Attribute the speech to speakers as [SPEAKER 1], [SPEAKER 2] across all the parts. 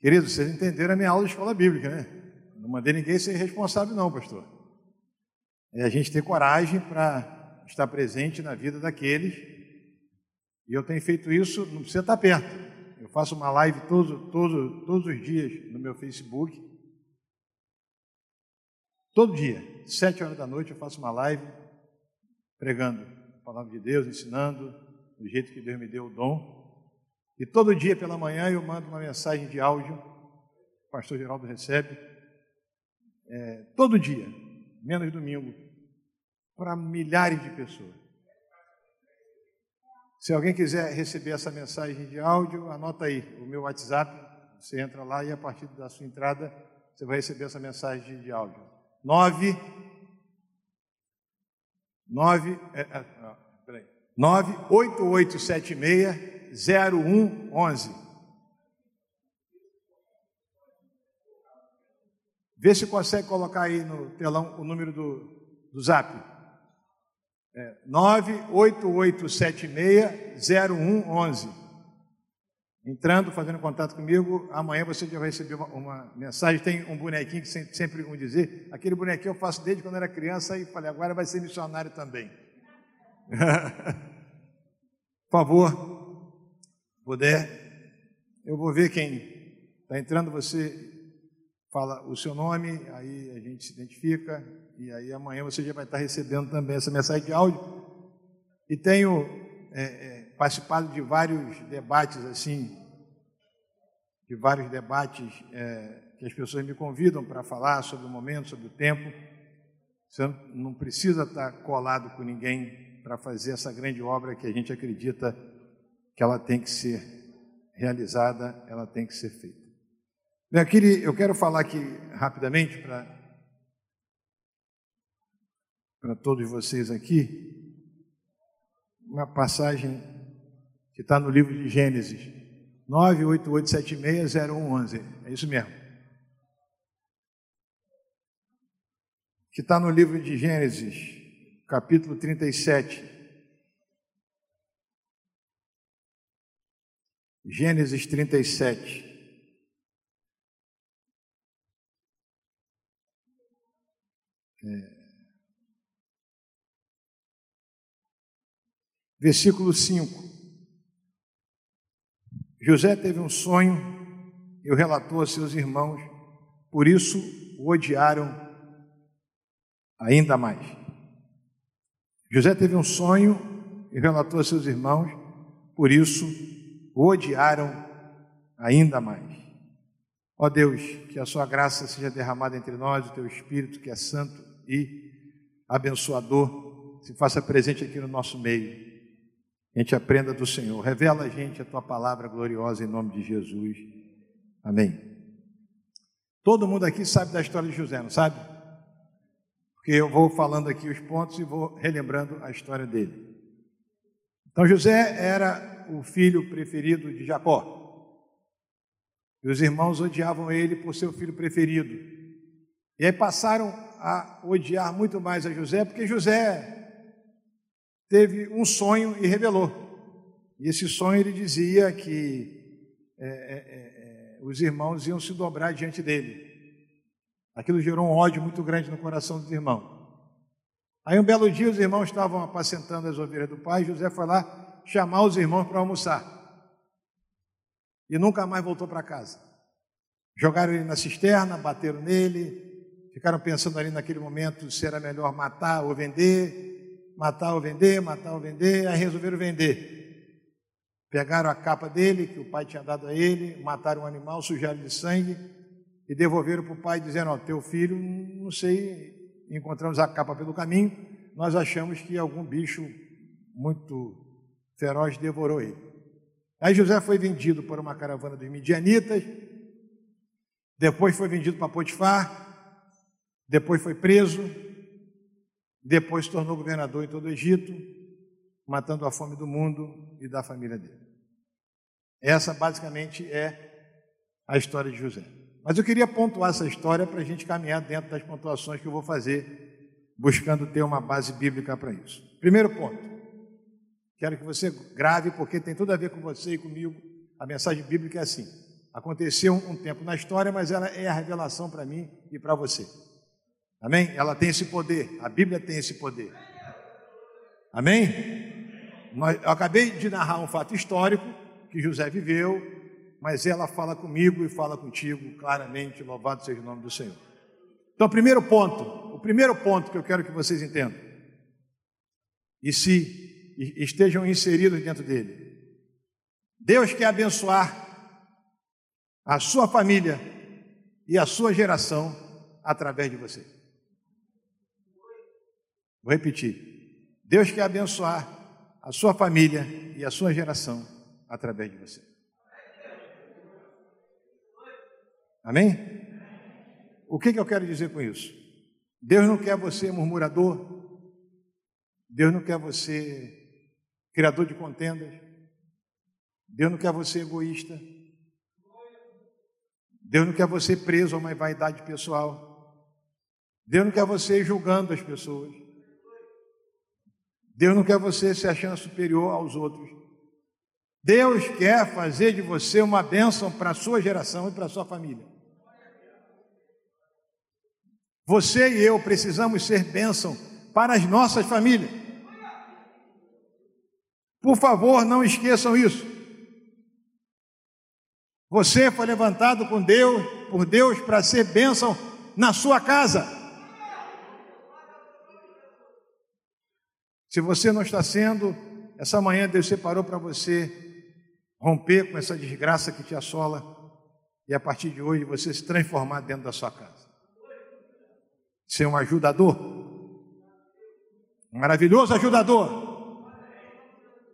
[SPEAKER 1] Queridos, vocês entenderam a minha aula de escola bíblica, né? Não mandei ninguém ser responsável, não, pastor. É a gente ter coragem para estar presente na vida daqueles. E eu tenho feito isso, não precisa estar perto. Eu faço uma live todos, todos, todos os dias no meu Facebook. Todo dia, sete horas da noite, eu faço uma live pregando a palavra de Deus, ensinando do jeito que Deus me deu o dom. E todo dia pela manhã eu mando uma mensagem de áudio, o pastor Geraldo recebe, é, todo dia, menos domingo, para milhares de pessoas. Se alguém quiser receber essa mensagem de áudio, anota aí o meu WhatsApp, você entra lá e a partir da sua entrada você vai receber essa mensagem de áudio. 9 9 é, é, 98876 0111. Vê se consegue colocar aí no telão o número do, do zap. É, 988760111. Entrando, fazendo contato comigo, amanhã você já vai receber uma, uma, mensagem. Tem um bonequinho que sempre, sempre um dizer. Aquele bonequinho eu faço desde quando era criança e falei, agora vai ser missionário também. Por favor, puder, eu vou ver quem está entrando, você fala o seu nome, aí a gente se identifica, e aí amanhã você já vai estar recebendo também essa mensagem de áudio. E tenho é, é, participado de vários debates assim, de vários debates é, que as pessoas me convidam para falar sobre o momento, sobre o tempo. Você não precisa estar colado com ninguém para fazer essa grande obra que a gente acredita que ela tem que ser realizada, ela tem que ser feita. Bem, aqui eu quero falar aqui rapidamente para para todos vocês aqui uma passagem que está no livro de Gênesis 988760111. É isso mesmo. Que está no livro de Gênesis, capítulo 37. Gênesis 37. É. Versículo 5. José teve um sonho e o relatou a seus irmãos, por isso o odiaram ainda mais. José teve um sonho e relatou a seus irmãos, por isso o odiaram ainda mais. Ó Deus, que a sua graça seja derramada entre nós, o teu Espírito, que é santo e abençoador, se faça presente aqui no nosso meio. A gente aprenda do Senhor. Revela a gente a tua palavra gloriosa em nome de Jesus. Amém. Todo mundo aqui sabe da história de José, não sabe? Porque eu vou falando aqui os pontos e vou relembrando a história dele. Então José era o filho preferido de Jacó. E os irmãos odiavam ele por ser o filho preferido. E aí passaram a odiar muito mais a José, porque José teve um sonho e revelou. E esse sonho ele dizia que é, é, é, é os irmãos iam se dobrar diante dele. Aquilo gerou um ódio muito grande no coração dos irmãos. Aí um belo dia os irmãos estavam apacentando as ovelhas do pai, José foi lá chamar os irmãos para almoçar. E nunca mais voltou para casa. Jogaram ele na cisterna, bateram nele, ficaram pensando ali naquele momento se era melhor matar ou vender, matar ou vender, matar ou vender, aí resolveram vender. Pegaram a capa dele, que o pai tinha dado a ele, mataram um animal, sujaram de sangue e devolveram para o pai, dizendo: Ó, teu filho, não sei, encontramos a capa pelo caminho, nós achamos que algum bicho muito feroz devorou ele. Aí José foi vendido por uma caravana dos midianitas, depois foi vendido para Potifar, depois foi preso, depois se tornou governador em todo o Egito, matando a fome do mundo e da família dele. Essa basicamente é a história de José. Mas eu queria pontuar essa história para a gente caminhar dentro das pontuações que eu vou fazer, buscando ter uma base bíblica para isso. Primeiro ponto. Quero que você grave, porque tem tudo a ver com você e comigo. A mensagem bíblica é assim: Aconteceu um tempo na história, mas ela é a revelação para mim e para você. Amém? Ela tem esse poder, a Bíblia tem esse poder. Amém? Eu acabei de narrar um fato histórico que José viveu, mas ela fala comigo e fala contigo claramente, louvado seja o nome do Senhor. Então, primeiro ponto, o primeiro ponto que eu quero que vocês entendam, e se estejam inseridos dentro dele, Deus quer abençoar a sua família e a sua geração através de você. Vou repetir. Deus quer abençoar a sua família e a sua geração através de você. Amém? O que, que eu quero dizer com isso? Deus não quer você murmurador, Deus não quer você criador de contendas, Deus não quer você egoísta, Deus não quer você preso a uma vaidade pessoal. Deus não quer você julgando as pessoas. Deus não quer você se achando superior aos outros. Deus quer fazer de você uma bênção para a sua geração e para a sua família. Você e eu precisamos ser bênção para as nossas famílias. Por favor, não esqueçam isso. Você foi levantado com Deus, por Deus para ser bênção na sua casa. Se você não está sendo, essa manhã Deus separou para você romper com essa desgraça que te assola e a partir de hoje você se transformar dentro da sua casa. Ser um ajudador, um maravilhoso ajudador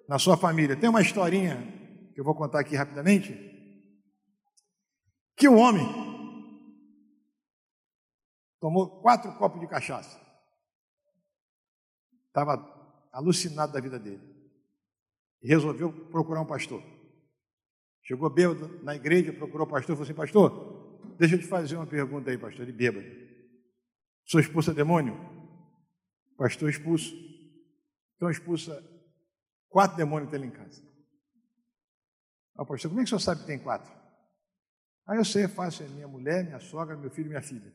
[SPEAKER 1] na sua família. Tem uma historinha que eu vou contar aqui rapidamente que o homem tomou quatro copos de cachaça. Estava alucinado da vida dele. E resolveu procurar um pastor. Chegou bêbado na igreja, procurou o pastor e falou assim: Pastor, deixa eu te fazer uma pergunta aí, pastor, ele bêbado. Sou expulsa demônio? Pastor expulso. Então expulsa quatro demônios que tem lá em casa. Ah, pastor, como é que o senhor sabe que tem quatro? Aí eu sei, é fácil, é minha mulher, minha sogra, meu filho e minha filha.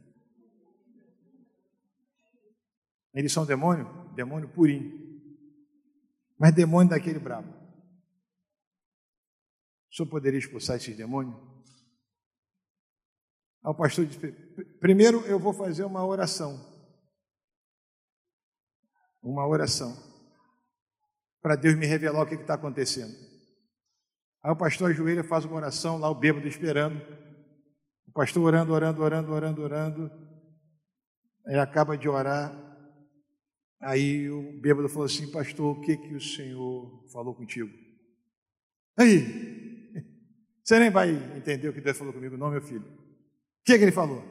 [SPEAKER 1] Eles são demônio? Demônio purinho. Mas demônio daquele brabo. O senhor poderia expulsar esses demônios? Aí o pastor disse: primeiro eu vou fazer uma oração. Uma oração. Para Deus me revelar o que está acontecendo. Aí o pastor ajoelha, faz uma oração, lá o bêbado esperando. O pastor orando, orando, orando, orando, orando. Aí acaba de orar. Aí o bêbado falou assim: Pastor, o que que o Senhor falou contigo? Aí, você nem vai entender o que Deus falou comigo, não, meu filho. O que, que ele falou?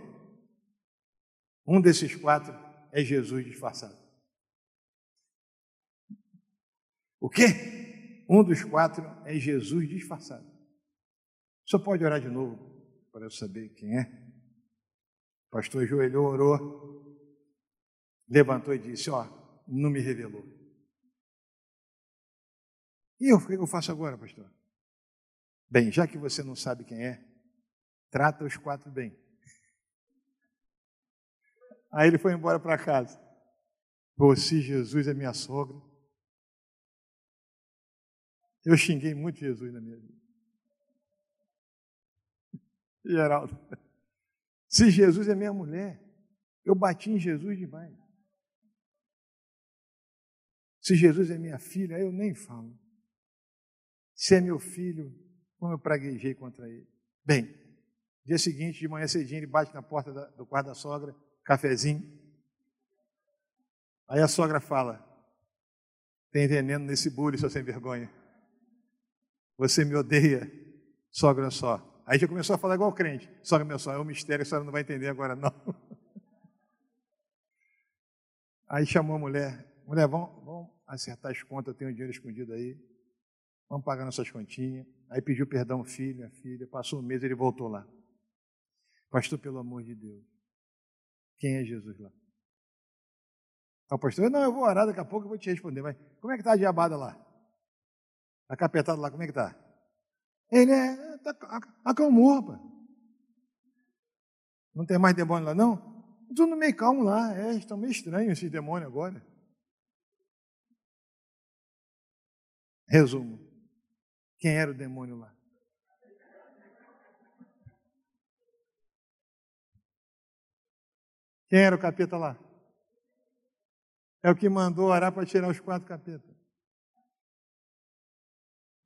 [SPEAKER 1] Um desses quatro é Jesus disfarçado. O quê? Um dos quatro é Jesus disfarçado. Só pode orar de novo para eu saber quem é. O pastor ajoelhou, orou, levantou e disse: Ó, não me revelou. E eu, o que eu faço agora, pastor? Bem, já que você não sabe quem é, trata os quatro bem. Aí ele foi embora para casa. Se Jesus é minha sogra. Eu xinguei muito Jesus na minha vida. Geraldo. Se Jesus é minha mulher, eu bati em Jesus demais. Se Jesus é minha filha, eu nem falo. Se é meu filho, como eu praguejei contra ele. Bem, dia seguinte, de manhã cedinho, ele bate na porta do quarto da sogra, cafezinho. Aí a sogra fala: Tem veneno nesse bule, seu sem vergonha. Você me odeia, sogra só. Aí já começou a falar igual crente. Que, meu só, é um mistério, a senhora não vai entender agora, não. Aí chamou a mulher. Mulher, vamos, vamos acertar as contas, eu tenho dinheiro escondido aí. Vamos pagar nossas continhas. Aí pediu perdão, filha, filha. Passou um mês, ele voltou lá. Pastor, pelo amor de Deus. Quem é Jesus lá? O pastor, não, eu vou orar, daqui a pouco eu vou te responder. Mas como é que está a diabada lá? A capetada lá, como é que está? Ele é, acalmou, rapaz. Não tem mais demônio lá, não? Tudo meio calmo lá. É, estão meio estranhos esses demônios agora. Resumo. Quem era o demônio lá? Quem era o capeta lá? É o que mandou orar para tirar os quatro capetas.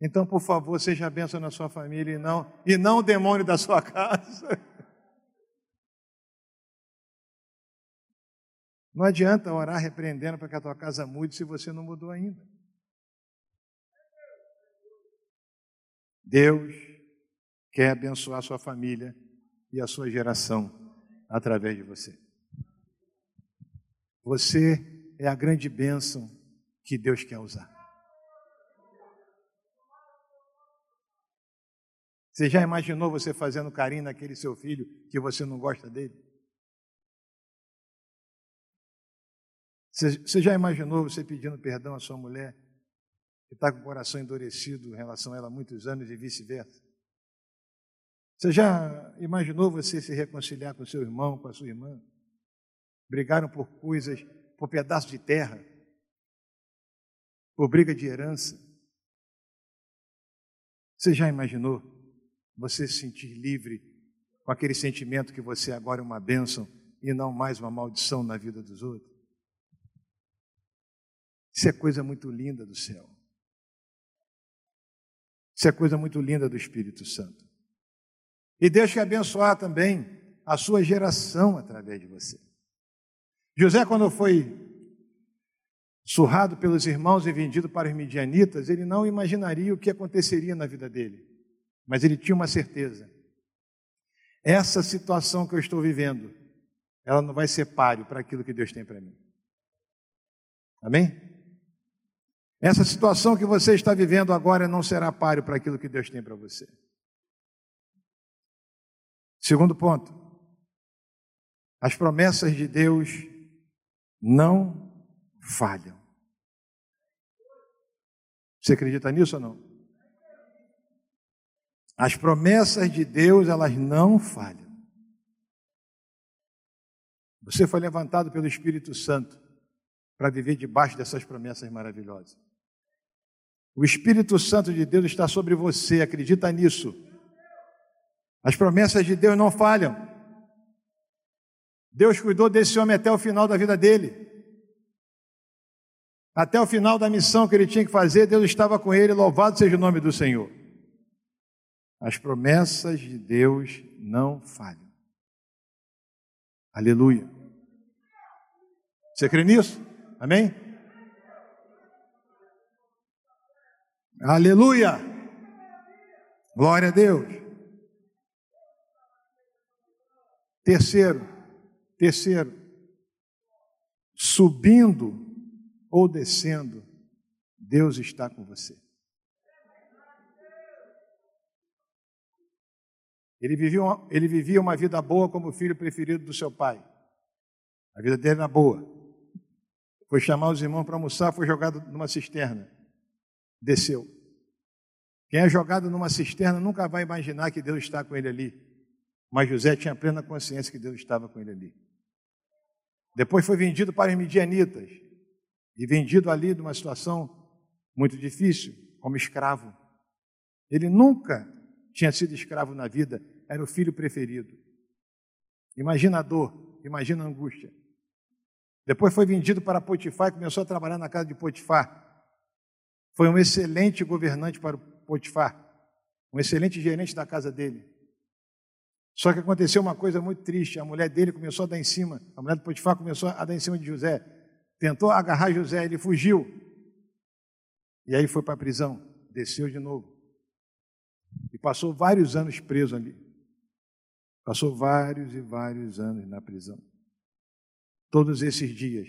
[SPEAKER 1] Então, por favor, seja a bênção na sua família e não, e não o demônio da sua casa. Não adianta orar repreendendo para que a tua casa mude se você não mudou ainda. Deus quer abençoar a sua família e a sua geração através de você. Você é a grande bênção que Deus quer usar. Você já imaginou você fazendo carinho naquele seu filho que você não gosta dele? Você já imaginou você pedindo perdão à sua mulher, que está com o coração endurecido em relação a ela há muitos anos e vice-versa? Você já imaginou você se reconciliar com seu irmão, com a sua irmã? Brigaram por coisas, por pedaços de terra, por briga de herança. Você já imaginou você se sentir livre com aquele sentimento que você agora é uma bênção e não mais uma maldição na vida dos outros? Isso é coisa muito linda do céu. Isso é coisa muito linda do Espírito Santo. E Deus quer abençoar também a sua geração através de você. José, quando foi surrado pelos irmãos e vendido para os midianitas, ele não imaginaria o que aconteceria na vida dele. Mas ele tinha uma certeza. Essa situação que eu estou vivendo, ela não vai ser páreo para aquilo que Deus tem para mim. Amém? Essa situação que você está vivendo agora não será páreo para aquilo que Deus tem para você. Segundo ponto, as promessas de Deus não falham. Você acredita nisso ou não? As promessas de Deus, elas não falham. Você foi levantado pelo Espírito Santo para viver debaixo dessas promessas maravilhosas. O Espírito Santo de Deus está sobre você, acredita nisso. As promessas de Deus não falham. Deus cuidou desse homem até o final da vida dele. Até o final da missão que ele tinha que fazer, Deus estava com ele, louvado seja o nome do Senhor. As promessas de Deus não falham. Aleluia. Você crê nisso? Amém? Aleluia! Glória a Deus. Terceiro, terceiro, subindo ou descendo, Deus está com você. Ele vivia, uma, ele vivia uma vida boa como filho preferido do seu pai. A vida dele era boa. Foi chamar os irmãos para almoçar, foi jogado numa cisterna desceu. Quem é jogado numa cisterna nunca vai imaginar que Deus está com ele ali. Mas José tinha plena consciência que Deus estava com ele ali. Depois foi vendido para os midianitas e vendido ali numa situação muito difícil, como escravo. Ele nunca tinha sido escravo na vida, era o filho preferido. Imagina a dor, imagina a angústia. Depois foi vendido para Potifar e começou a trabalhar na casa de Potifar. Foi um excelente governante para Potifar, um excelente gerente da casa dele. Só que aconteceu uma coisa muito triste: a mulher dele começou a dar em cima, a mulher do Potifar começou a dar em cima de José. Tentou agarrar José, ele fugiu. E aí foi para a prisão, desceu de novo. E passou vários anos preso ali. Passou vários e vários anos na prisão. Todos esses dias,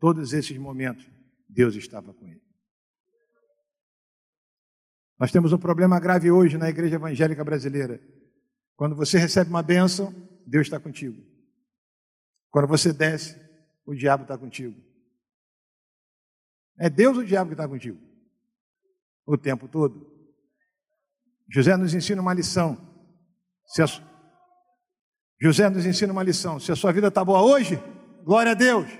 [SPEAKER 1] todos esses momentos, Deus estava com ele. Nós temos um problema grave hoje na igreja evangélica brasileira. Quando você recebe uma bênção, Deus está contigo. Quando você desce, o diabo está contigo. É Deus o diabo que está contigo? O tempo todo. José nos ensina uma lição. A... José nos ensina uma lição. Se a sua vida está boa hoje, glória a Deus.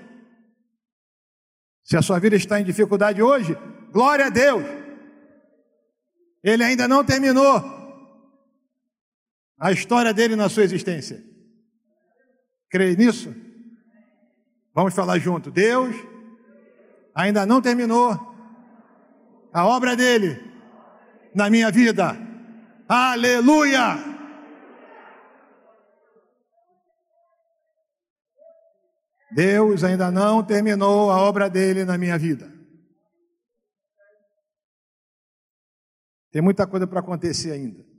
[SPEAKER 1] Se a sua vida está em dificuldade hoje, glória a Deus. Ele ainda não terminou a história dele na sua existência. Crê nisso? Vamos falar junto. Deus ainda não terminou a obra dele na minha vida. Aleluia! Deus ainda não terminou a obra dele na minha vida. Tem muita coisa para acontecer ainda.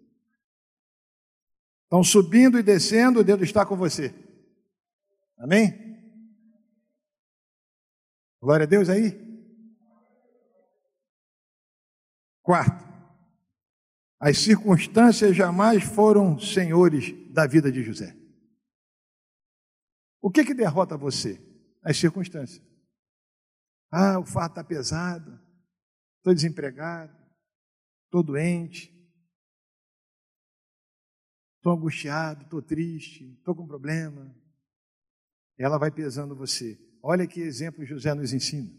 [SPEAKER 1] Estão subindo e descendo, Deus está com você. Amém? Glória a Deus aí. Quarto, as circunstâncias jamais foram senhores da vida de José. O que que derrota você? As circunstâncias. Ah, o fato está pesado, estou desempregado, estou doente, estou angustiado, estou triste, estou com problema. Ela vai pesando você. Olha que exemplo José nos ensina.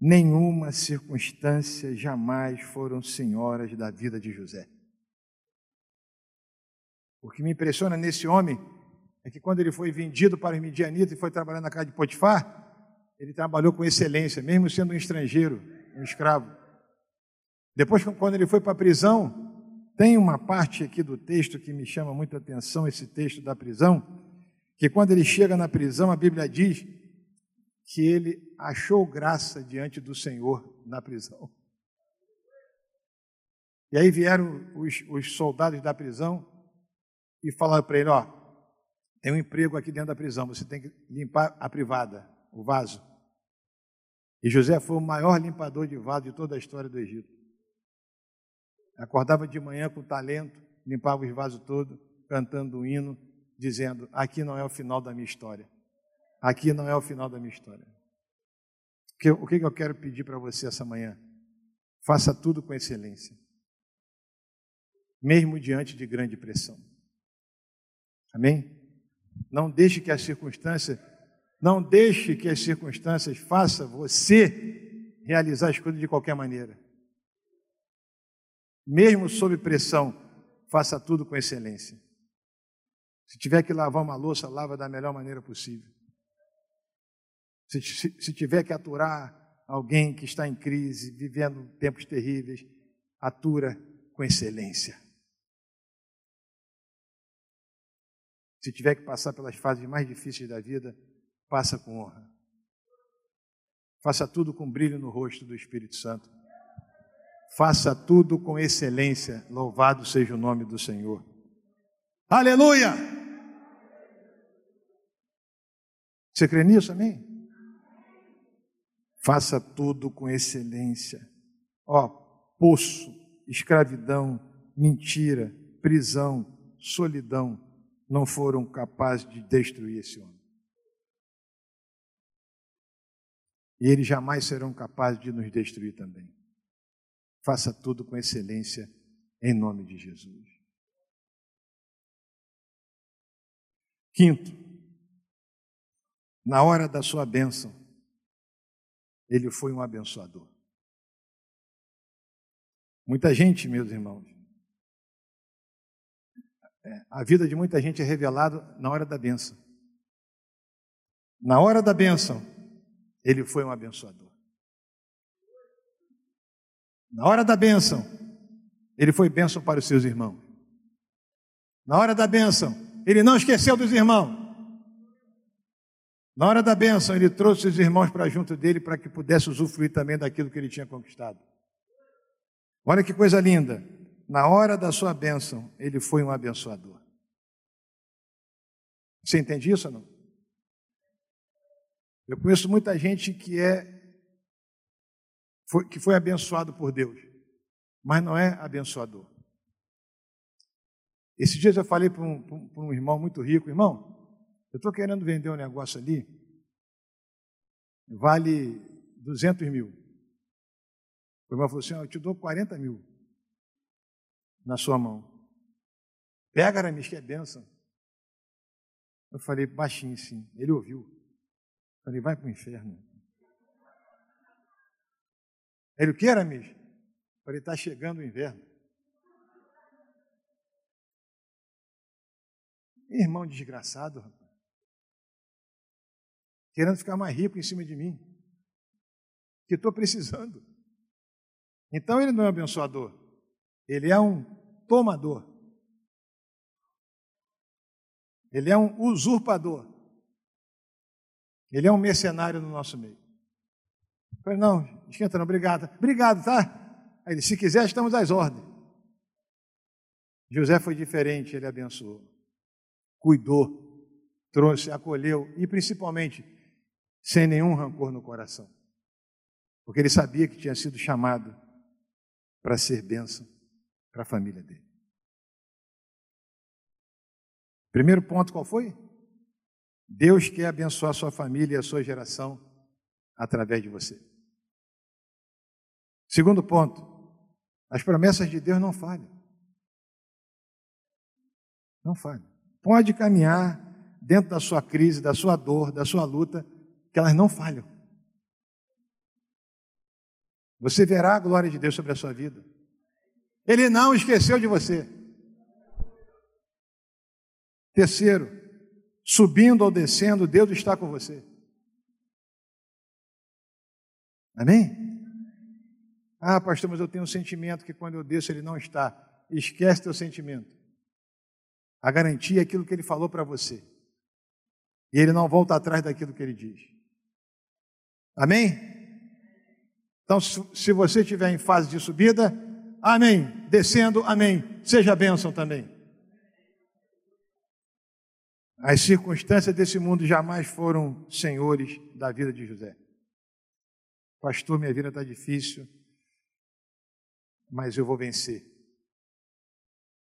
[SPEAKER 1] Nenhuma circunstância jamais foram senhoras da vida de José. O que me impressiona nesse homem é que quando ele foi vendido para os midianitas e foi trabalhar na casa de Potifar, ele trabalhou com excelência, mesmo sendo um estrangeiro, um escravo. Depois, quando ele foi para a prisão, tem uma parte aqui do texto que me chama muita atenção, esse texto da prisão, que quando ele chega na prisão, a Bíblia diz que ele achou graça diante do Senhor na prisão. E aí vieram os, os soldados da prisão e falaram para ele: Ó, tem um emprego aqui dentro da prisão, você tem que limpar a privada, o vaso. E José foi o maior limpador de vaso de toda a história do Egito. Acordava de manhã com talento, limpava os vasos todos, cantando um hino, dizendo: Aqui não é o final da minha história. Aqui não é o final da minha história. O que eu quero pedir para você essa manhã? Faça tudo com excelência, mesmo diante de grande pressão. Amém? Não deixe que as circunstâncias, não deixe que as circunstâncias façam você realizar as coisas de qualquer maneira. Mesmo sob pressão, faça tudo com excelência. Se tiver que lavar uma louça, lava da melhor maneira possível. Se, se, se tiver que aturar alguém que está em crise, vivendo tempos terríveis, atura com excelência. Se tiver que passar pelas fases mais difíceis da vida, passa com honra. Faça tudo com brilho no rosto do Espírito Santo. Faça tudo com excelência. Louvado seja o nome do Senhor. Aleluia! Você crê nisso, amém? Faça tudo com excelência. Ó, poço, escravidão, mentira, prisão, solidão não foram capazes de destruir esse homem. E eles jamais serão capazes de nos destruir também. Faça tudo com excelência, em nome de Jesus. Quinto, na hora da sua bênção, ele foi um abençoador. Muita gente, meus irmãos, é, a vida de muita gente é revelada na hora da bênção. Na hora da bênção, ele foi um abençoador. Na hora da bênção, ele foi bênção para os seus irmãos. Na hora da bênção, ele não esqueceu dos irmãos. Na hora da bênção, ele trouxe os irmãos para junto dele para que pudesse usufruir também daquilo que ele tinha conquistado. Olha que coisa linda. Na hora da sua bênção, ele foi um abençoador. Você entende isso ou não? Eu conheço muita gente que é foi, que foi abençoado por Deus, mas não é abençoador. Esses dias eu falei para um, um irmão muito rico, irmão, eu estou querendo vender um negócio ali, vale 200 mil. O irmão falou assim, eu te dou 40 mil. na sua mão. Pega, Aramis, que é bênção. Eu falei baixinho sim. Ele ouviu. Eu falei, vai para o inferno. Ele, o que, Aramis? Eu falei, está chegando o inverno. Irmão desgraçado, rapaz. Querendo ficar mais rico em cima de mim. Que estou precisando. Então ele não é abençoador. Ele é um tomador. Ele é um usurpador. Ele é um mercenário no nosso meio. Eu falei, não, esquenta não, obrigado. Obrigado, tá? Aí ele, se quiser, estamos às ordens. José foi diferente, ele abençoou, cuidou, trouxe, acolheu e principalmente sem nenhum rancor no coração. Porque ele sabia que tinha sido chamado para ser bênção para a família dele. Primeiro ponto qual foi? Deus quer abençoar a sua família e a sua geração através de você. Segundo ponto, as promessas de Deus não falham. Não falham. Pode caminhar dentro da sua crise, da sua dor, da sua luta, que elas não falham. Você verá a glória de Deus sobre a sua vida. Ele não esqueceu de você. Terceiro, subindo ou descendo, Deus está com você. Amém? Ah, pastor, mas eu tenho um sentimento que quando eu desço ele não está. Esquece teu sentimento. A garantia é aquilo que ele falou para você. E ele não volta atrás daquilo que ele diz. Amém? Então, se você estiver em fase de subida, amém. Descendo, amém. Seja bênção também. As circunstâncias desse mundo jamais foram senhores da vida de José. Pastor, minha vida está difícil, mas eu vou vencer.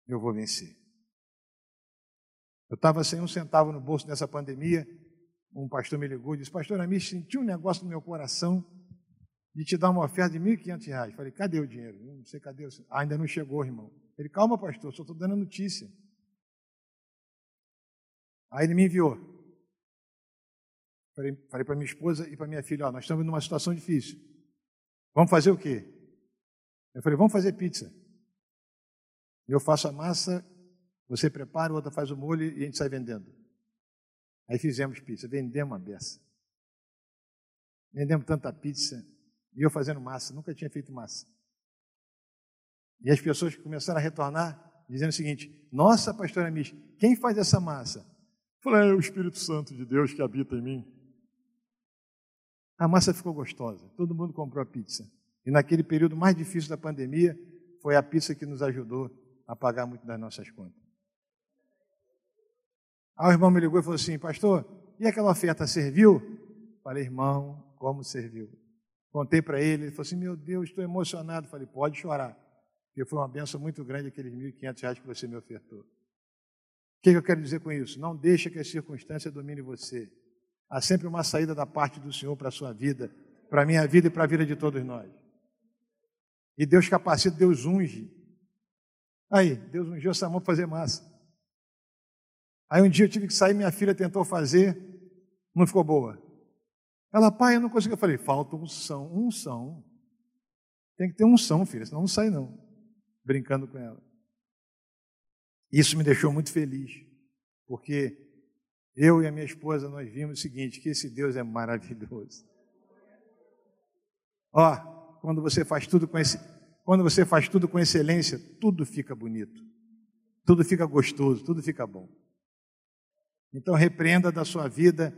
[SPEAKER 1] Eu vou vencer. Eu estava sem um centavo no bolso nessa pandemia. Um pastor me ligou e disse: Pastor Amis, senti um negócio no meu coração de te dar uma oferta de R$ 1.500. Falei: Cadê o dinheiro? Não sei cadê. O... Ah, ainda não chegou, irmão. Ele: Calma, pastor, só estou dando notícia. Aí ele me enviou. Falei, falei para minha esposa e para minha filha: ó, nós estamos numa situação difícil. Vamos fazer o quê? Eu falei: vamos fazer pizza. Eu faço a massa, você prepara, o outro faz o molho e a gente sai vendendo. Aí fizemos pizza, vendemos a beça. Vendemos tanta pizza. E eu fazendo massa, nunca tinha feito massa. E as pessoas começaram a retornar, dizendo o seguinte: Nossa, pastora Mish, quem faz essa massa? Falei, é o Espírito Santo de Deus que habita em mim. A massa ficou gostosa, todo mundo comprou a pizza. E naquele período mais difícil da pandemia, foi a pizza que nos ajudou a pagar muito das nossas contas. Aí o irmão me ligou e falou assim: Pastor, e aquela oferta serviu? Falei, irmão, como serviu? Contei para ele, ele falou assim: Meu Deus, estou emocionado. Falei, pode chorar, porque foi uma benção muito grande aqueles 1.500 reais que você me ofertou. O que eu quero dizer com isso? Não deixe que a circunstância domine você. Há sempre uma saída da parte do Senhor para a sua vida, para a minha vida e para a vida de todos nós. E Deus capacita, Deus unge. Aí, Deus ungiu essa mão para fazer massa. Aí um dia eu tive que sair, minha filha tentou fazer, não ficou boa. Ela, pai, eu não consigo. Eu falei, falta unção, unção. Tem que ter unção, filha, senão não sai não. Brincando com ela. Isso me deixou muito feliz, porque eu e a minha esposa nós vimos o seguinte, que esse Deus é maravilhoso. Ó, quando você faz tudo com esse, quando você faz tudo com excelência, tudo fica bonito. Tudo fica gostoso, tudo fica bom. Então repreenda da sua vida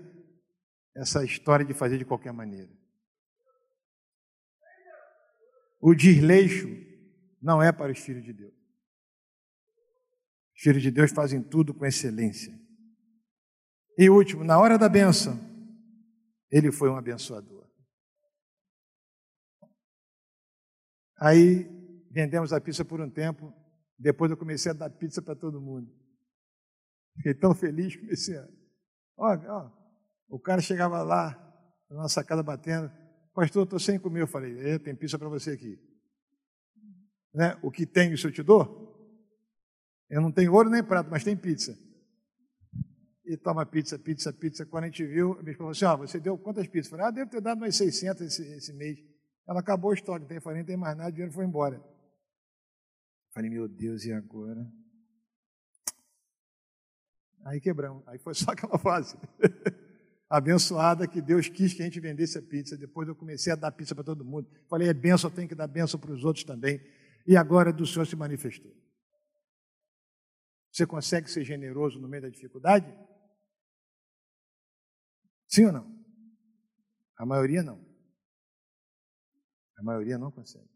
[SPEAKER 1] essa história de fazer de qualquer maneira. O desleixo não é para os filhos de Deus. Os filhos de Deus fazem tudo com excelência. E último, na hora da benção, ele foi um abençoador. Aí vendemos a pizza por um tempo, depois eu comecei a dar pizza para todo mundo. Fiquei tão feliz, comecei a. Ó, ó, o cara chegava lá, na nossa casa batendo, pastor, estou sem comer. Eu falei, tem pizza para você aqui. Né? O que tem, isso eu te dou? Eu não tenho ouro nem prata, mas tem pizza. E toma pizza, pizza, pizza. Quando a gente viu, esposa falou assim: ó, você deu quantas pizzas? Eu falei, ah, devo ter dado mais 600 esse, esse mês. Ela acabou o estoque, tem falei, não tem mais nada, o dinheiro foi embora. Falei, meu Deus, e agora? Aí quebramos, aí foi só aquela fase. Abençoada que Deus quis que a gente vendesse a pizza. Depois eu comecei a dar pizza para todo mundo. Falei, é benção, tenho que dar benção para os outros também. E agora do Senhor se manifestou. Você consegue ser generoso no meio da dificuldade? Sim ou não? A maioria não. A maioria não consegue.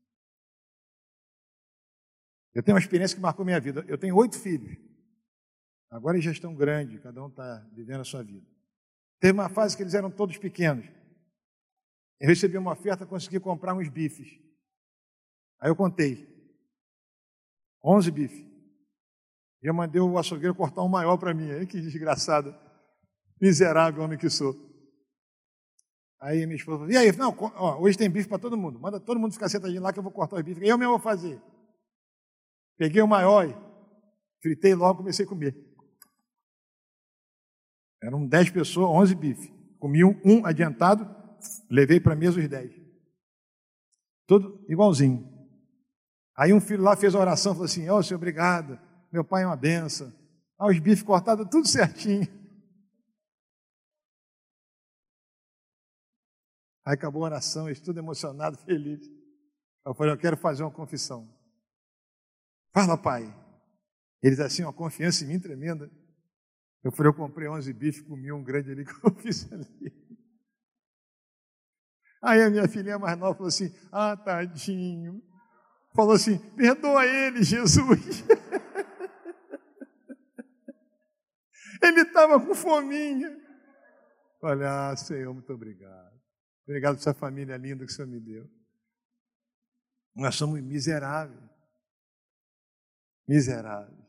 [SPEAKER 1] Eu tenho uma experiência que marcou minha vida. Eu tenho oito filhos. Agora eles já estão grandes, cada um está vivendo a sua vida. Teve uma fase que eles eram todos pequenos. Eu recebi uma oferta, consegui comprar uns bifes. Aí eu contei. Onze bifes. E eu mandei o açougueiro cortar um maior para mim. Que desgraçado. Miserável homem que sou. Aí minha esposa falou, e aí, não, ó, hoje tem bife para todo mundo. Manda todo mundo ficar sentadinho lá que eu vou cortar os bifes. Eu mesmo vou fazer. Peguei o maior, fritei logo comecei a comer. Eram dez pessoas, onze bifes. Comi um, um adiantado, levei para a mesa os dez. Tudo igualzinho. Aí um filho lá fez a oração, falou assim, ó oh, Senhor, obrigado, meu pai é uma benção. Ah, os bifes cortados, tudo certinho. Aí acabou a oração, eles tudo emocionado, feliz. Eu falei, eu quero fazer uma confissão. Fala, pai. Eles assim, uma confiança em mim tremenda. Eu falei, eu comprei 11 bifes, comi um grande ali que eu fiz ali. Aí a minha filhinha mais nova falou assim, ah, tadinho. Falou assim, perdoa ele, Jesus. ele estava com fominha. Olha, ah, Senhor, muito obrigado. Obrigado por essa família linda que o Senhor me deu. Nós somos miseráveis. Miseráveis.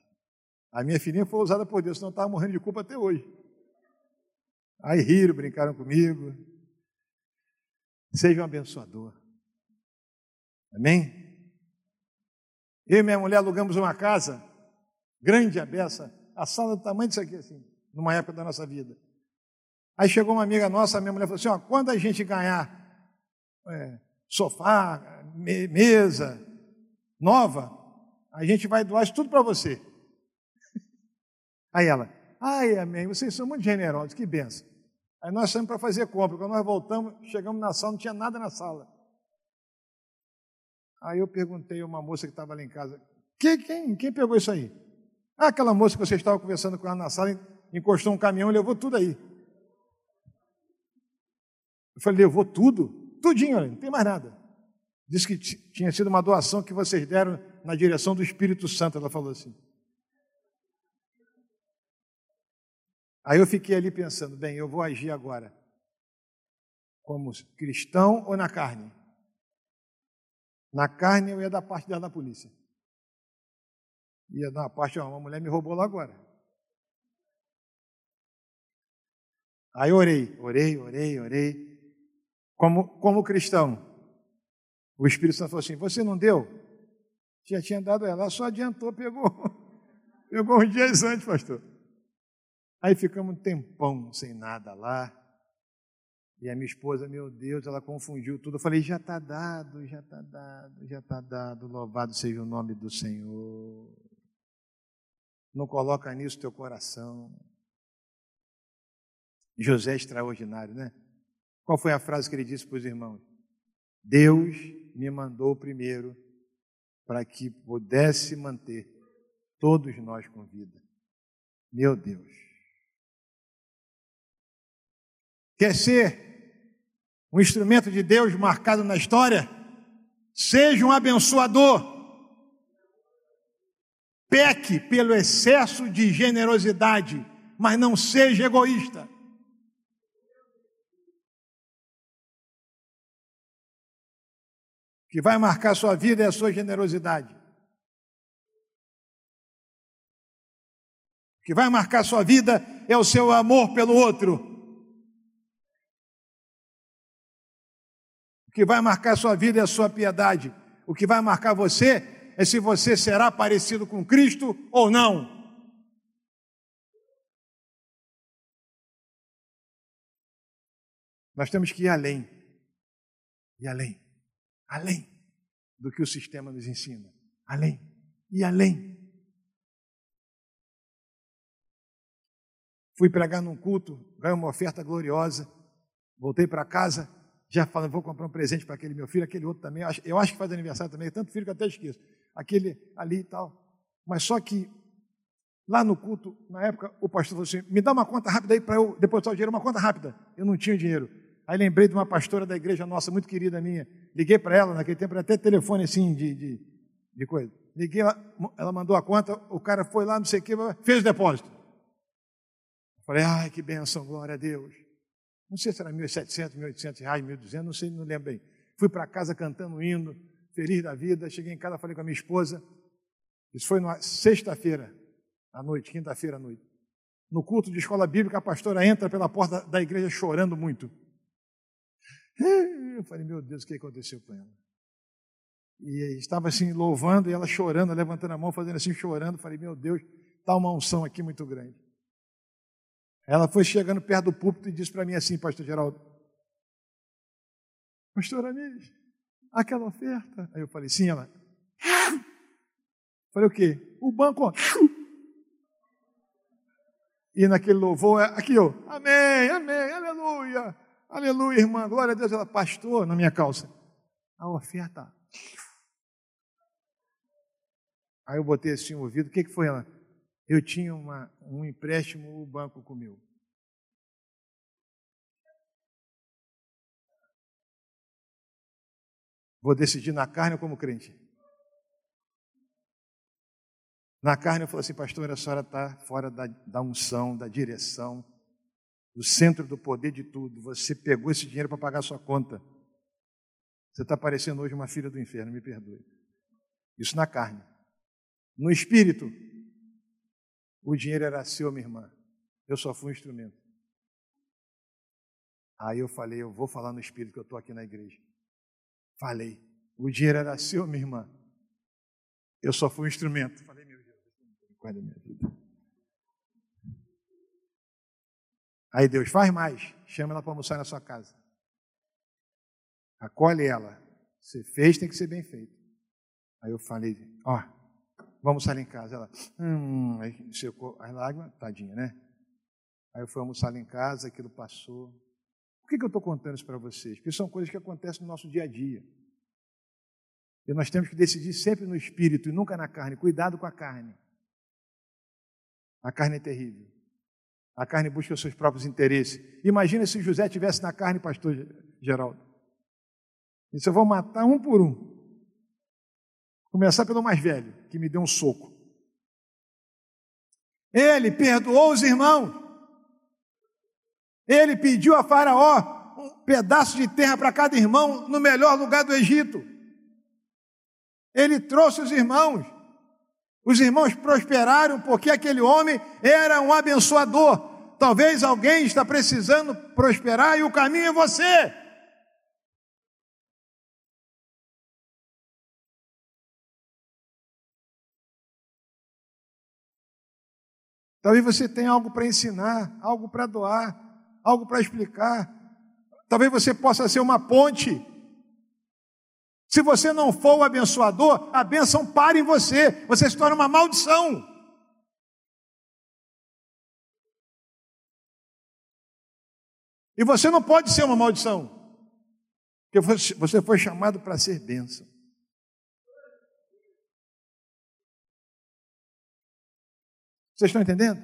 [SPEAKER 1] A minha filhinha foi usada por Deus, senão estava morrendo de culpa até hoje. Aí riram, brincaram comigo. Seja um abençoador. Amém? Eu e minha mulher alugamos uma casa, grande a beça, a sala do tamanho disso aqui, assim, numa época da nossa vida. Aí chegou uma amiga nossa, minha mulher falou assim: ó, quando a gente ganhar é, sofá, me, mesa nova, a gente vai doar isso tudo para você. Aí ela, ai, amém, vocês são muito generosos, que benção. Aí nós saímos para fazer compra. Quando nós voltamos, chegamos na sala, não tinha nada na sala. Aí eu perguntei a uma moça que estava ali em casa: quem, quem, quem pegou isso aí? Ah, aquela moça que você estava conversando com ela na sala, encostou um caminhão e levou tudo aí. Eu falei, levou tudo? Tudinho, não tem mais nada. Disse que tinha sido uma doação que vocês deram na direção do Espírito Santo, ela falou assim. Aí eu fiquei ali pensando, bem, eu vou agir agora como cristão ou na carne? Na carne eu ia dar parte dela na polícia. Ia dar uma parte, uma mulher me roubou lá agora. Aí orei, orei, orei, orei. Como, como cristão, o Espírito Santo falou assim: Você não deu? Já tinha dado ela, só adiantou, pegou. Pegou uns dias antes, pastor. Aí ficamos um tempão sem nada lá. E a minha esposa, meu Deus, ela confundiu tudo. Eu falei: Já está dado, já está dado, já está dado. Louvado seja o nome do Senhor. Não coloca nisso teu coração. José é extraordinário, né? Qual foi a frase que ele disse para os irmãos? Deus me mandou primeiro para que pudesse manter todos nós com vida. Meu Deus. Quer ser um instrumento de Deus marcado na história? Seja um abençoador. Peque pelo excesso de generosidade, mas não seja egoísta. Que vai marcar sua vida é a sua generosidade. O que vai marcar sua vida é o seu amor pelo outro. O que vai marcar sua vida é a sua piedade. O que vai marcar você é se você será parecido com Cristo ou não. Nós temos que ir além. E além. Além do que o sistema nos ensina. Além. E além. Fui pregar num culto, ganhei uma oferta gloriosa. Voltei para casa, já falando, vou comprar um presente para aquele meu filho, aquele outro também. Eu acho que faz aniversário também, tanto filho que até esqueço. Aquele ali e tal. Mas só que lá no culto, na época, o pastor falou assim: me dá uma conta rápida aí para eu depositar o dinheiro, uma conta rápida. Eu não tinha dinheiro. Aí lembrei de uma pastora da igreja nossa, muito querida minha. Liguei para ela, naquele tempo era até telefone assim de, de, de coisa. Liguei, ela, ela mandou a conta, o cara foi lá, não sei o que, fez o depósito. Falei, ai, que benção, glória a Deus. Não sei se era 1.700, 1.800 reais, 1.200, não sei, não lembro bem. Fui para casa cantando hino, feliz da vida. Cheguei em casa, falei com a minha esposa. Isso foi na sexta-feira à noite, quinta-feira à noite. No culto de escola bíblica, a pastora entra pela porta da igreja chorando muito. Eu falei, meu Deus, o que aconteceu com ela? E estava assim, louvando, e ela chorando, levantando a mão, fazendo assim, chorando. Falei, meu Deus, está uma unção aqui muito grande. Ela foi chegando perto do púlpito e disse para mim assim, pastor Geraldo, pastor Anis, aquela oferta. Aí eu falei, sim, ela. Falei, o quê? O banco. E naquele louvor, aqui, ó, amém, amém, aleluia, aleluia, irmã, glória a Deus. Ela, pastor, na minha calça, a oferta. Aí eu botei assim o ouvido, o que, que foi ela? eu tinha uma, um empréstimo, o banco comeu. Vou decidir na carne ou como crente? Na carne eu falei assim, pastor, a senhora está fora da, da unção, da direção, do centro do poder de tudo. Você pegou esse dinheiro para pagar sua conta. Você está parecendo hoje uma filha do inferno, me perdoe. Isso na carne. No espírito, o dinheiro era seu, minha irmã. Eu só fui um instrumento. Aí eu falei, eu vou falar no espírito que eu estou aqui na igreja. Falei, o dinheiro era seu, minha irmã. Eu só fui um instrumento. Falei, meu Deus, guarda minha vida. Aí Deus faz mais, chama ela para almoçar na sua casa. Acolhe ela. Você fez, tem que ser bem feito. Aí eu falei, ó, Vamos almoçar em casa. Ela, hum, aí secou as lágrimas, tadinha, né? Aí eu fui almoçar em casa, aquilo passou. Por que, que eu estou contando isso para vocês? Porque são coisas que acontecem no nosso dia a dia. E nós temos que decidir sempre no espírito e nunca na carne. Cuidado com a carne. A carne é terrível. A carne busca os seus próprios interesses. Imagina se José tivesse na carne, pastor Geraldo. Isso eu vou matar um por um. Começar pelo mais velho, que me deu um soco. Ele perdoou os irmãos. Ele pediu a Faraó um pedaço de terra para cada irmão no melhor lugar do Egito. Ele trouxe os irmãos. Os irmãos prosperaram porque aquele homem era um abençoador. Talvez alguém está precisando prosperar e o caminho é você. Talvez você tenha algo para ensinar, algo para doar, algo para explicar. Talvez você possa ser uma ponte. Se você não for o abençoador, a bênção para em você, você se torna uma maldição. E você não pode ser uma maldição, porque você foi chamado para ser bênção. Vocês estão entendendo?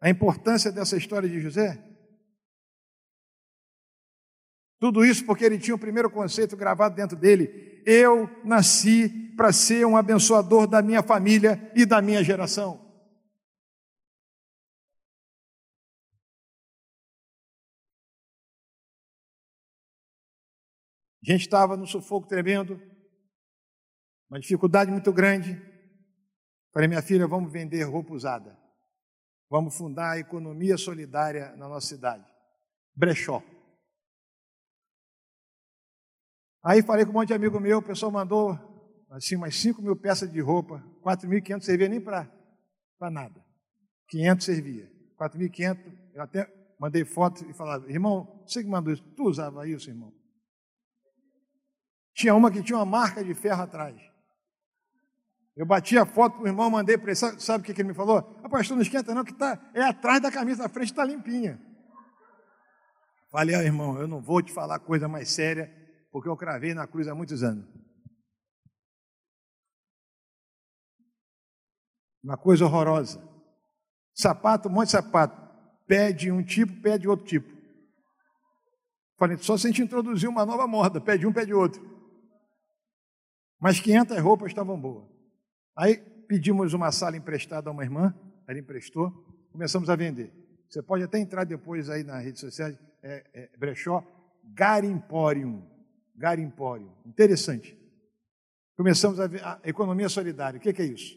[SPEAKER 1] A importância dessa história de José? Tudo isso porque ele tinha o primeiro conceito gravado dentro dele: eu nasci para ser um abençoador da minha família e da minha geração. A gente estava no sufoco tremendo, uma dificuldade muito grande. Falei, minha filha, vamos vender roupa usada. Vamos fundar a economia solidária na nossa cidade. Brechó. Aí falei com um monte de amigo meu, o pessoal mandou assim, umas 5 mil peças de roupa, 4.500 servia nem para nada. 500 servia. 4.500, eu até mandei foto e falava, irmão, você que mandou isso, tu usava isso, irmão? Tinha uma que tinha uma marca de ferro atrás. Eu bati a foto para o irmão, mandei para ele. Sabe, sabe o que, que ele me falou? Ah, pastor, não esquenta não, que tá, é atrás da camisa, a frente está limpinha. Falei, ah, irmão, eu não vou te falar coisa mais séria, porque eu cravei na cruz há muitos anos. Uma coisa horrorosa. Sapato, um monte de sapato. Pede um tipo, pede outro tipo. Falei, só se a gente introduzir uma nova moda, pede um, pede outro. Mas 500 roupas estavam boas. Aí pedimos uma sala emprestada a uma irmã, ela emprestou, começamos a vender. Você pode até entrar depois aí na rede social, é, é, brechó, Garimporium. Garimporium. Interessante. Começamos a a economia solidária. O que, é isso?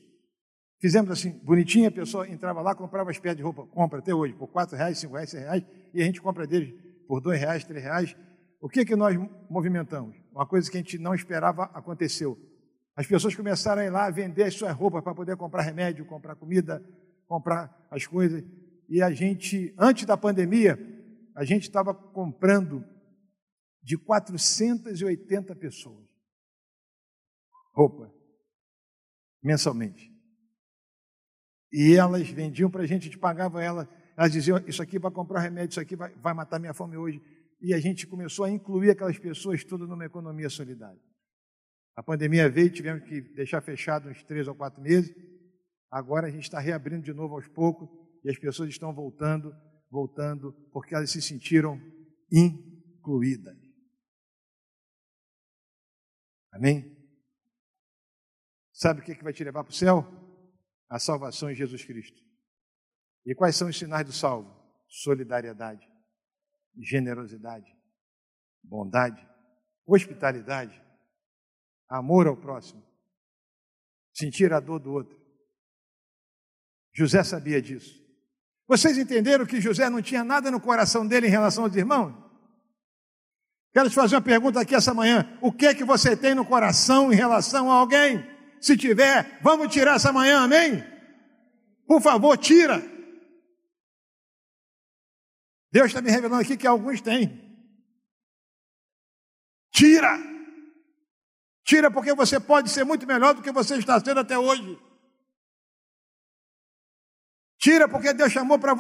[SPEAKER 1] Fizemos assim, bonitinha, a pessoa entrava lá, comprava as peças de roupa, compra até hoje, por quatro reais, cinco reais, seis reais, e a gente compra deles por dois reais, três reais. O que, que nós movimentamos? Uma coisa que a gente não esperava aconteceu. As pessoas começaram a ir lá vender as suas roupas para poder comprar remédio, comprar comida, comprar as coisas. E a gente, antes da pandemia, a gente estava comprando de 480 pessoas roupa mensalmente. E elas vendiam para a gente, a gente pagava elas, elas diziam, isso aqui vai comprar remédio, isso aqui vai, vai matar minha fome hoje. E a gente começou a incluir aquelas pessoas todas numa economia solidária. A pandemia veio, tivemos que deixar fechado uns três ou quatro meses. Agora a gente está reabrindo de novo aos poucos e as pessoas estão voltando, voltando, porque elas se sentiram incluídas. Amém? Sabe o que, que vai te levar para o céu? A salvação em Jesus Cristo. E quais são os sinais do salvo? Solidariedade, generosidade, bondade, hospitalidade, amor ao próximo, sentir a dor do outro. José sabia disso. Vocês entenderam que José não tinha nada no coração dele em relação aos irmãos? Quero te fazer uma pergunta aqui essa manhã. O que é que você tem no coração em relação a alguém? Se tiver, vamos tirar essa manhã, amém? Por favor, tira. Deus está me revelando aqui que alguns têm. Tira. Tira porque você pode ser muito melhor do que você está sendo até hoje. Tira porque Deus chamou para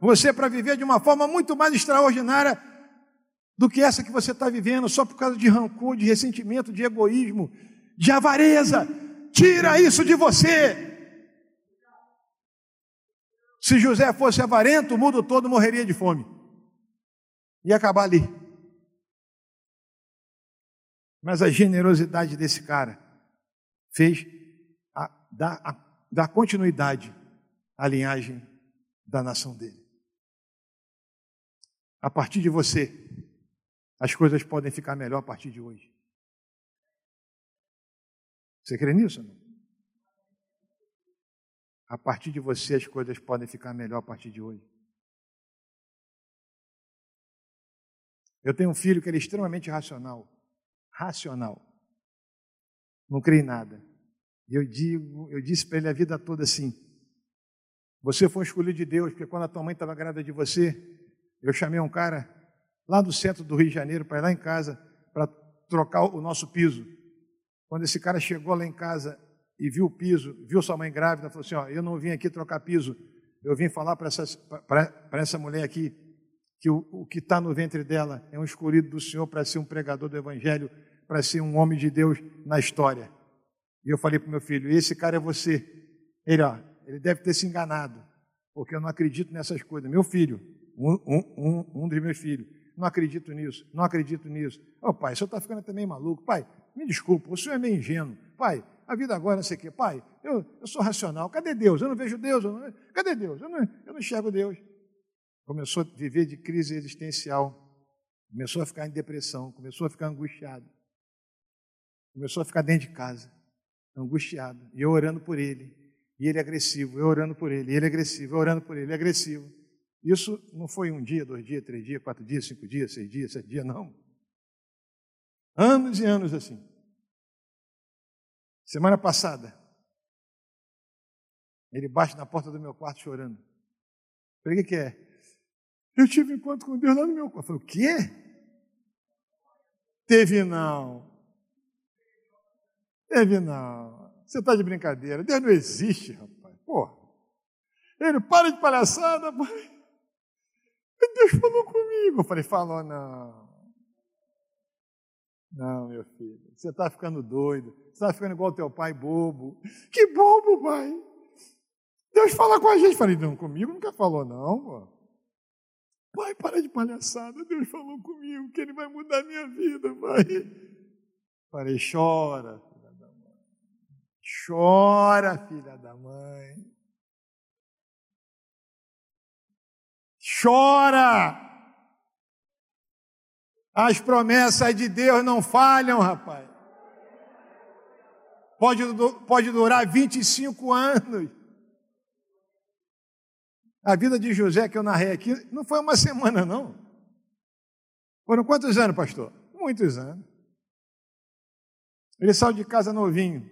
[SPEAKER 1] você para viver de uma forma muito mais extraordinária do que essa que você está vivendo, só por causa de rancor, de ressentimento, de egoísmo, de avareza. Tira isso de você. Se José fosse avarento, o mundo todo morreria de fome. Ia acabar ali. Mas a generosidade desse cara fez a, dar, a, dar continuidade à linhagem da nação dele. A partir de você, as coisas podem ficar melhor a partir de hoje. Você crê nisso? Não? A partir de você, as coisas podem ficar melhor a partir de hoje. Eu tenho um filho que ele é extremamente racional racional. Não crê em nada. E eu digo, eu disse para ele a vida toda assim: você foi escolhido de Deus, porque quando a tua mãe estava grávida de você, eu chamei um cara lá do centro do Rio de Janeiro para ir lá em casa para trocar o nosso piso. Quando esse cara chegou lá em casa e viu o piso, viu sua mãe grávida, falou assim: ó, eu não vim aqui trocar piso, eu vim falar para essa, mulher aqui que o, o que está no ventre dela é um escolhido do Senhor para ser um pregador do Evangelho, para ser um homem de Deus na história. E eu falei para o meu filho: esse cara é você. Ele, ó, ele deve ter se enganado, porque eu não acredito nessas coisas. Meu filho, um, um, um, um dos meus filhos, não acredito nisso, não acredito nisso. Ô oh, pai, o senhor está ficando também maluco. Pai, me desculpa, o senhor é meio ingênuo. Pai, a vida agora não sei o quê. Pai, eu, eu sou racional. Cadê Deus? Eu não vejo Deus. Não, cadê Deus? Eu não, eu não enxergo Deus começou a viver de crise existencial, começou a ficar em depressão, começou a ficar angustiado, começou a ficar dentro de casa, angustiado, e eu orando por ele, e ele agressivo, eu orando por ele, e ele agressivo, eu orando por ele, agressivo. Isso não foi um dia, dois dias, três dias, quatro dias, cinco dias, seis dias, sete dias, não. Anos e anos assim. Semana passada, ele bate na porta do meu quarto chorando. Falei, o que, que é? Eu tive encontro com Deus lá no meu quarto. Falei, o quê? Teve não. Teve não. Você está de brincadeira. Deus não existe, rapaz. Porra. Ele, para de palhaçada, pai. Deus falou comigo. Eu falei, falou não. Não, meu filho, você está ficando doido. Você está ficando igual teu pai, bobo. Que bobo, pai. Deus fala com a gente. Eu falei, não, comigo nunca falou, não. Pô. Pai, para de palhaçada. Deus falou comigo que Ele vai mudar a minha vida, pai. Falei, chora, filha da mãe. Chora, filha da mãe. Chora! As promessas de Deus não falham, rapaz. Pode, pode durar 25 anos. A vida de José que eu narrei aqui não foi uma semana, não. Foram quantos anos, pastor? Muitos anos. Ele saiu de casa novinho,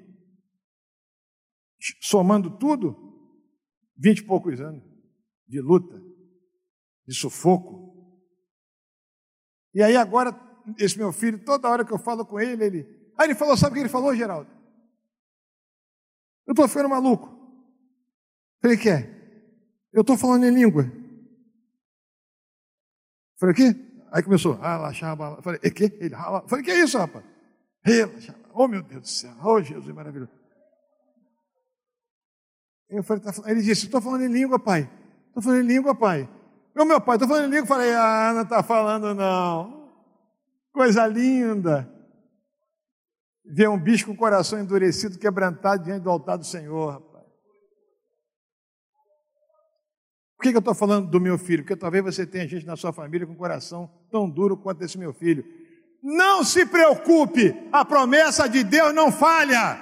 [SPEAKER 1] somando tudo, vinte e poucos anos de luta de sufoco. E aí agora, esse meu filho, toda hora que eu falo com ele, ele. Aí ele falou, sabe o que ele falou, Geraldo? Eu estou ficando maluco. Falei, que é? Eu estou falando em língua. Falei, o quê? Aí começou, ah, Falei, é que? Ele, Falei, que é isso, rapaz? Relaxa. Oh, meu Deus do céu. Oh, Jesus maravilhoso. Eu falei, tá, ele disse, estou falando em língua, pai. Estou falando em língua, pai. Eu, meu pai, estou falando língua. Falei, ah, não está falando não. Coisa linda. Ver um bicho com o coração endurecido, quebrantado diante do altar do Senhor, rapaz. Por que, que eu estou falando do meu filho? Porque talvez você tenha gente na sua família com o coração tão duro quanto esse meu filho. Não se preocupe, a promessa de Deus não falha.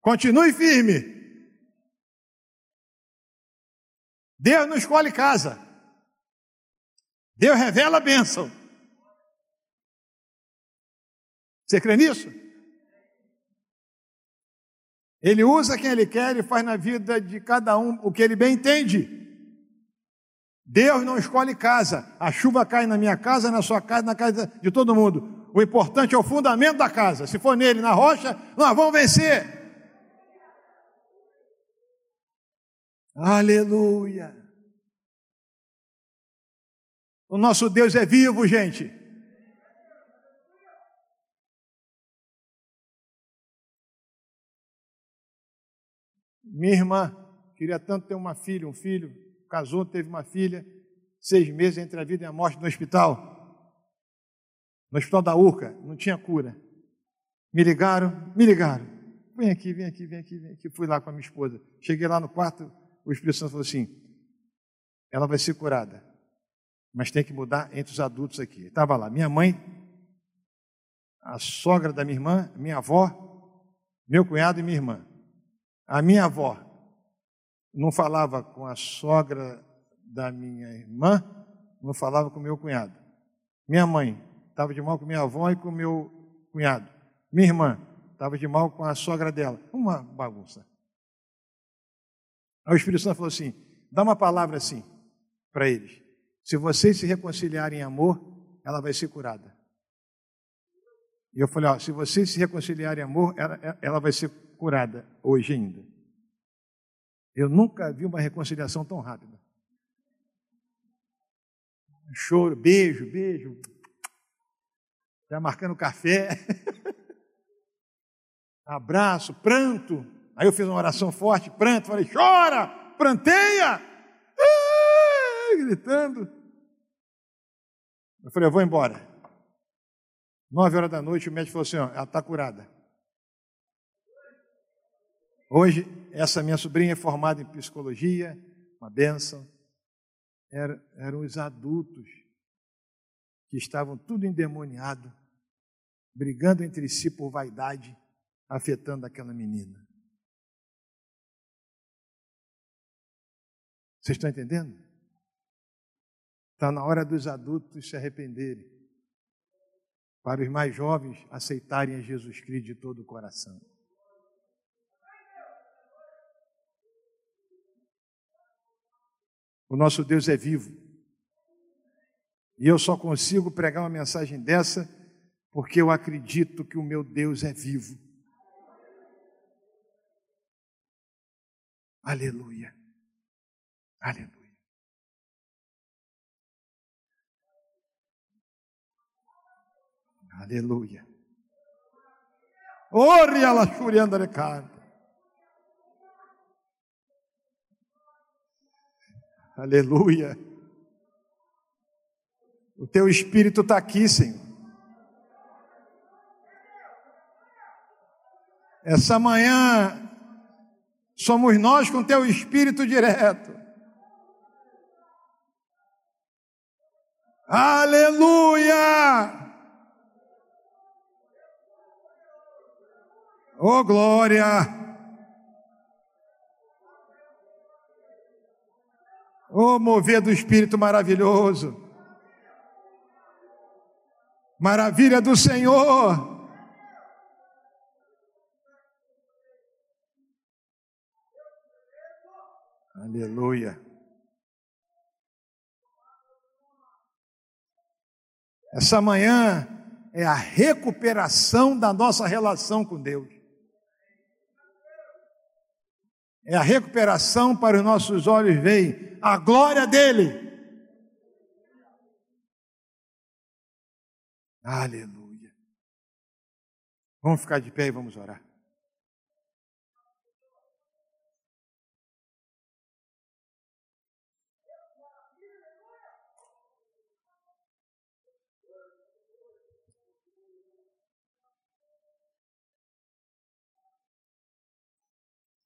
[SPEAKER 1] Continue firme. Deus não escolhe casa. Deus revela a bênção. Você crê nisso? Ele usa quem ele quer e faz na vida de cada um o que ele bem entende. Deus não escolhe casa. A chuva cai na minha casa, na sua casa, na casa de todo mundo. O importante é o fundamento da casa. Se for nele, na rocha, nós vamos vencer. Aleluia. O nosso Deus é vivo, gente. Minha irmã queria tanto ter uma filha, um filho, casou, teve uma filha, seis meses entre a vida e a morte no hospital. No hospital da Urca, não tinha cura. Me ligaram, me ligaram. Vem aqui, vem aqui, vem aqui, vem aqui. Fui lá com a minha esposa. Cheguei lá no quarto, o Espírito Santo falou assim: ela vai ser curada, mas tem que mudar entre os adultos aqui. Estava lá, minha mãe, a sogra da minha irmã, minha avó, meu cunhado e minha irmã. A minha avó não falava com a sogra da minha irmã, não falava com meu cunhado. Minha mãe estava de mal com minha avó e com meu cunhado. Minha irmã estava de mal com a sogra dela. Uma bagunça. Aí o Espírito Santo falou assim: dá uma palavra assim para eles. Se vocês se reconciliarem em amor, ela vai ser curada. E eu falei: ó, se vocês se reconciliarem em amor, ela, ela vai ser curada hoje ainda. Eu nunca vi uma reconciliação tão rápida. Choro, beijo, beijo. Já marcando café. Abraço, pranto. Aí eu fiz uma oração forte, pranto, falei, chora, pranteia, ah, gritando. Eu falei, eu vou embora. Nove horas da noite, o médico falou assim: ó, ela está curada. Hoje, essa minha sobrinha é formada em psicologia, uma benção. Era, eram os adultos que estavam tudo endemoniado, brigando entre si por vaidade, afetando aquela menina. Vocês estão entendendo? Está na hora dos adultos se arrependerem. para os mais jovens aceitarem a Jesus Cristo de todo o coração. O nosso Deus é vivo. E eu só consigo pregar uma mensagem dessa porque eu acredito que o meu Deus é vivo. Aleluia. Aleluia. Aleluia. Ore ela churianda de Aleluia. O teu espírito está aqui, Senhor. Essa manhã somos nós com teu espírito direto. Aleluia! Oh glória! Oh, mover do Espírito maravilhoso. Maravilha do Senhor. Aleluia. Essa manhã é a recuperação da nossa relação com Deus. É a recuperação para os nossos olhos verem a glória dele. Aleluia. Vamos ficar de pé e vamos orar.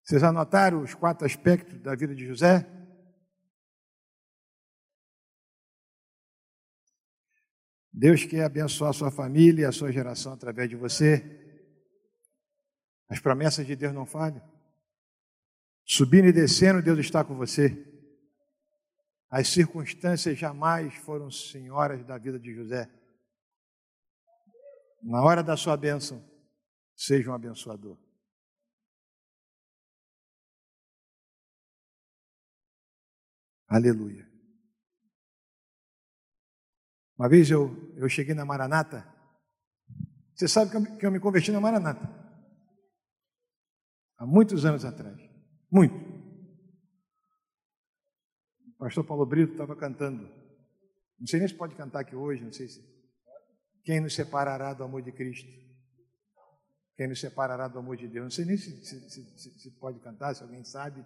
[SPEAKER 1] Vocês anotaram os quatro aspectos da vida de José? Deus quer abençoar a sua família e a sua geração através de você. As promessas de Deus não falham. Subindo e descendo, Deus está com você. As circunstâncias jamais foram senhoras da vida de José. Na hora da sua bênção, seja um abençoador. Aleluia. Uma vez eu, eu cheguei na Maranata. Você sabe que eu, que eu me converti na Maranata. Há muitos anos atrás. Muito. O pastor Paulo Brito estava cantando. Não sei nem se pode cantar aqui hoje, não sei se. Quem nos separará do amor de Cristo? Quem nos separará do amor de Deus? Não sei nem se, se, se, se pode cantar, se alguém sabe.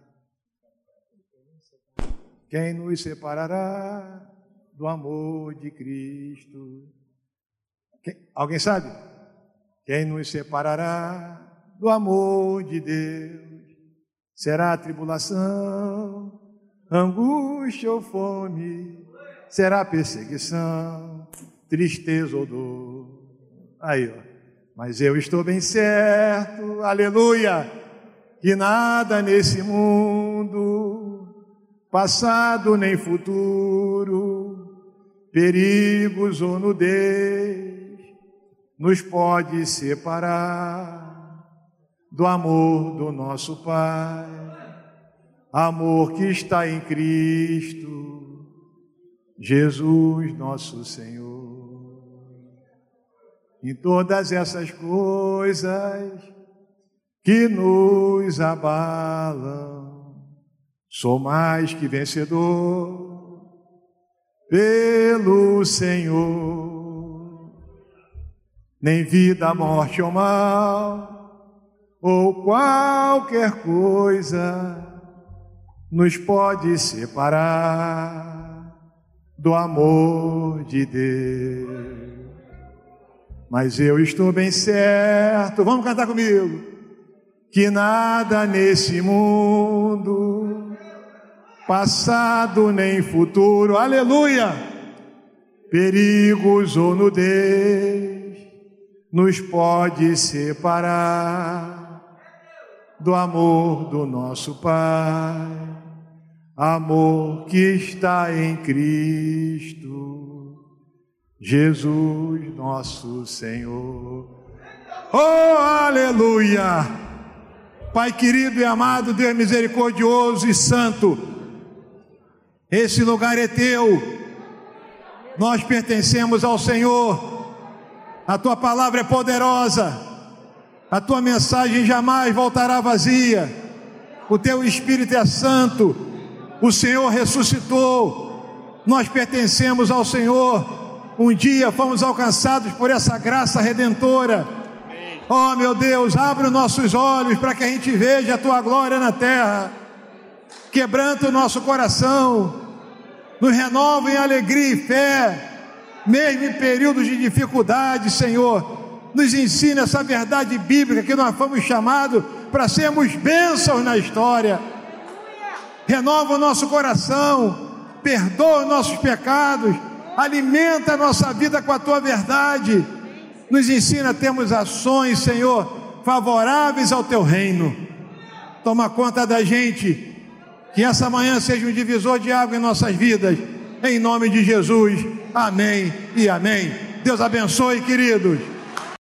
[SPEAKER 1] Quem nos separará do amor de Cristo? Quem, alguém sabe? Quem nos separará do amor de Deus? Será tribulação, angústia ou fome? Será perseguição, tristeza ou dor? Aí, ó. Mas eu estou bem certo, aleluia, que nada nesse mundo passado nem futuro, perigos ou nudez, nos pode separar do amor do nosso Pai, amor que está em Cristo, Jesus nosso Senhor. Em todas essas coisas que nos abalam, Sou mais que vencedor pelo Senhor. Nem vida, morte ou mal, ou qualquer coisa nos pode separar do amor de Deus. Mas eu estou bem certo, vamos cantar comigo, que nada nesse mundo passado nem futuro, aleluia, perigos ou nudez, nos pode separar do amor do nosso Pai, amor que está em Cristo, Jesus nosso Senhor. Oh, aleluia! Pai querido e amado, Deus misericordioso e santo, esse lugar é teu, nós pertencemos ao Senhor, a tua palavra é poderosa, a tua mensagem jamais voltará vazia, o teu Espírito é santo, o Senhor ressuscitou, nós pertencemos ao Senhor. Um dia fomos alcançados por essa graça redentora. Oh meu Deus, abre os nossos olhos para que a gente veja a tua glória na terra. Quebranta o nosso coração, nos renova em alegria e fé, mesmo em períodos de dificuldade, Senhor. Nos ensina essa verdade bíblica que nós fomos chamados para sermos bênçãos na história. Renova o nosso coração, perdoa os nossos pecados alimenta a nossa vida com a tua verdade, nos ensina a termos ações, Senhor, favoráveis ao teu reino. Toma conta da gente, que essa manhã seja um divisor de água em nossas vidas, em nome de Jesus. Amém e amém. Deus abençoe, queridos.